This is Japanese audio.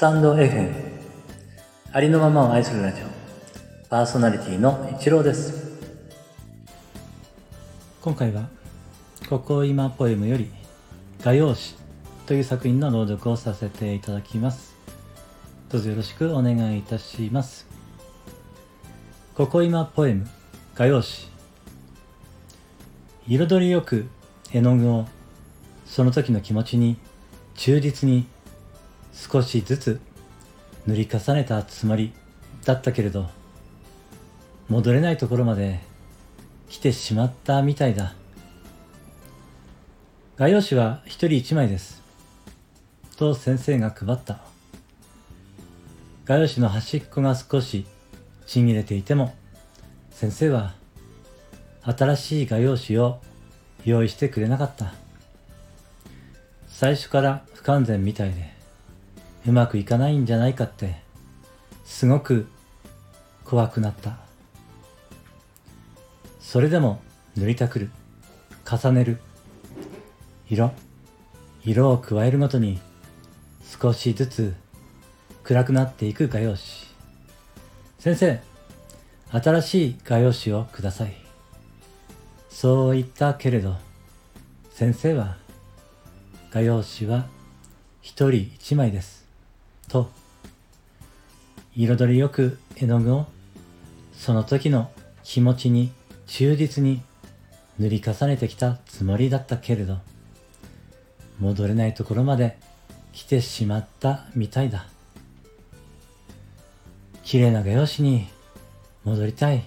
タンド FM ありのままを愛するラジオ。パーソナリティの一郎です。今回は「ここ今ポエム」より「画用紙」という作品の朗読をさせていただきます。どうぞよろしくお願いいたします。ここ今ポエム画用紙。彩りよく絵の具をその時の気持ちに忠実に少しずつ塗り重ねたつもりだったけれど戻れないところまで来てしまったみたいだ。画用紙は一人一枚です。と先生が配った。画用紙の端っこが少しちぎれていても先生は新しい画用紙を用意してくれなかった。最初から不完全みたいで。うまくいかないんじゃないかってすごく怖くなった。それでも塗りたくる重ねる色色を加えるごとに少しずつ暗くなっていく画用紙。先生新しい画用紙をください。そう言ったけれど先生は画用紙は一人一枚です。と彩りよく絵の具をその時の気持ちに忠実に塗り重ねてきたつもりだったけれど戻れないところまで来てしまったみたいだ。綺麗な画用紙に戻りたい。